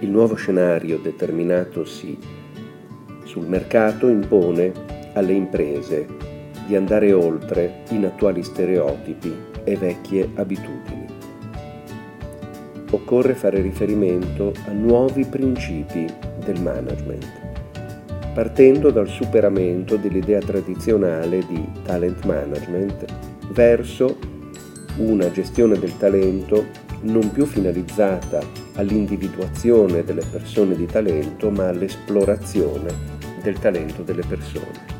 Il nuovo scenario determinatosi sul mercato impone alle imprese di andare oltre in attuali stereotipi e vecchie abitudini. Occorre fare riferimento a nuovi principi del management, partendo dal superamento dell'idea tradizionale di talent management verso una gestione del talento non più finalizzata all'individuazione delle persone di talento, ma all'esplorazione del talento delle persone.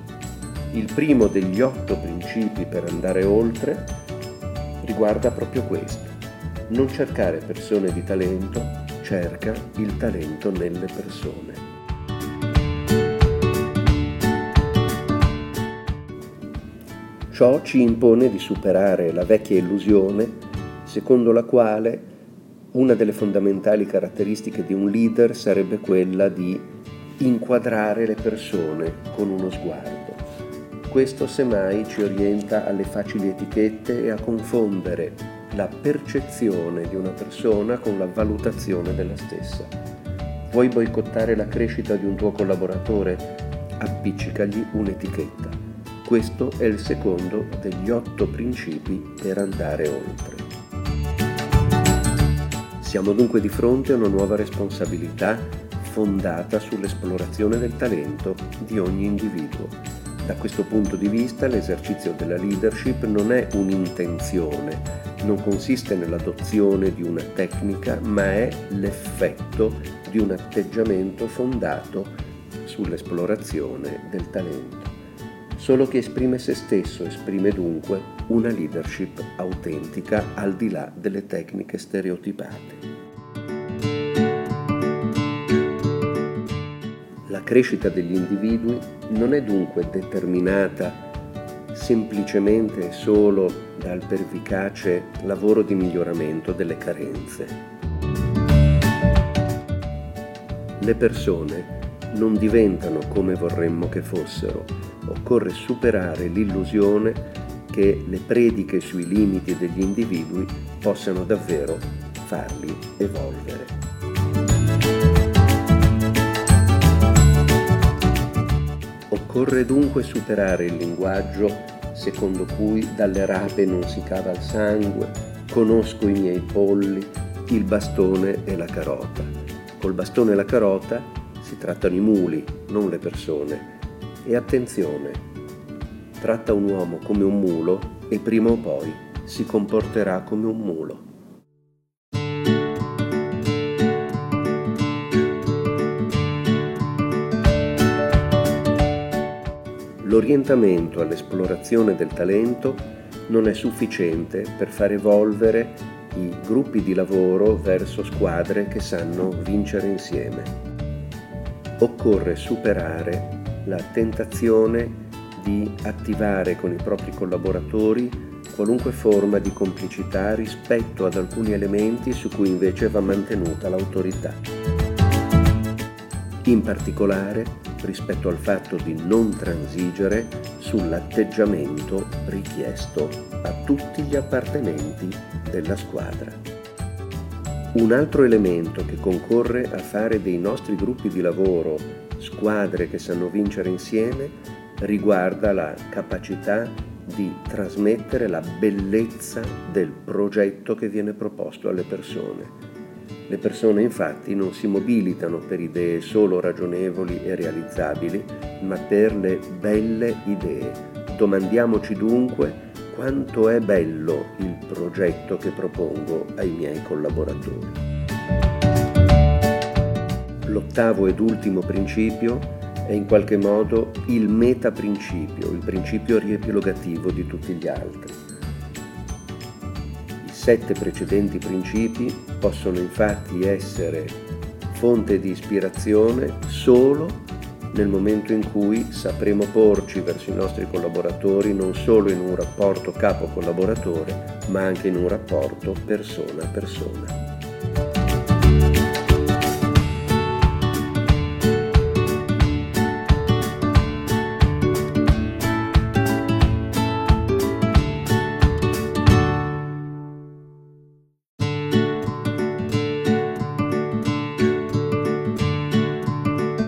Il primo degli otto principi per andare oltre riguarda proprio questo. Non cercare persone di talento, cerca il talento nelle persone. Ciò ci impone di superare la vecchia illusione secondo la quale una delle fondamentali caratteristiche di un leader sarebbe quella di inquadrare le persone con uno sguardo. Questo semmai ci orienta alle facili etichette e a confondere la percezione di una persona con la valutazione della stessa. Vuoi boicottare la crescita di un tuo collaboratore? Appiccicagli un'etichetta questo è il secondo degli otto principi per andare oltre. Siamo dunque di fronte a una nuova responsabilità fondata sull'esplorazione del talento di ogni individuo. Da questo punto di vista l'esercizio della leadership non è un'intenzione, non consiste nell'adozione di una tecnica, ma è l'effetto di un atteggiamento fondato sull'esplorazione del talento. Solo chi esprime se stesso esprime dunque una leadership autentica al di là delle tecniche stereotipate. La crescita degli individui non è dunque determinata semplicemente e solo dal pervicace lavoro di miglioramento delle carenze. Le persone non diventano come vorremmo che fossero. Occorre superare l'illusione che le prediche sui limiti degli individui possano davvero farli evolvere. Occorre dunque superare il linguaggio secondo cui dalle rape non si cava il sangue, conosco i miei polli, il bastone e la carota. Col bastone e la carota si trattano i muli, non le persone. E attenzione, tratta un uomo come un mulo e prima o poi si comporterà come un mulo. L'orientamento all'esplorazione del talento non è sufficiente per far evolvere i gruppi di lavoro verso squadre che sanno vincere insieme occorre superare la tentazione di attivare con i propri collaboratori qualunque forma di complicità rispetto ad alcuni elementi su cui invece va mantenuta l'autorità. In particolare rispetto al fatto di non transigere sull'atteggiamento richiesto a tutti gli appartenenti della squadra. Un altro elemento che concorre a fare dei nostri gruppi di lavoro squadre che sanno vincere insieme riguarda la capacità di trasmettere la bellezza del progetto che viene proposto alle persone. Le persone infatti non si mobilitano per idee solo ragionevoli e realizzabili, ma per le belle idee. Domandiamoci dunque quanto è bello il progetto che propongo ai miei collaboratori. L'ottavo ed ultimo principio è in qualche modo il metaprincipio, il principio riepilogativo di tutti gli altri. I sette precedenti principi possono infatti essere fonte di ispirazione solo nel momento in cui sapremo porci verso i nostri collaboratori non solo in un rapporto capo-collaboratore, ma anche in un rapporto persona-persona.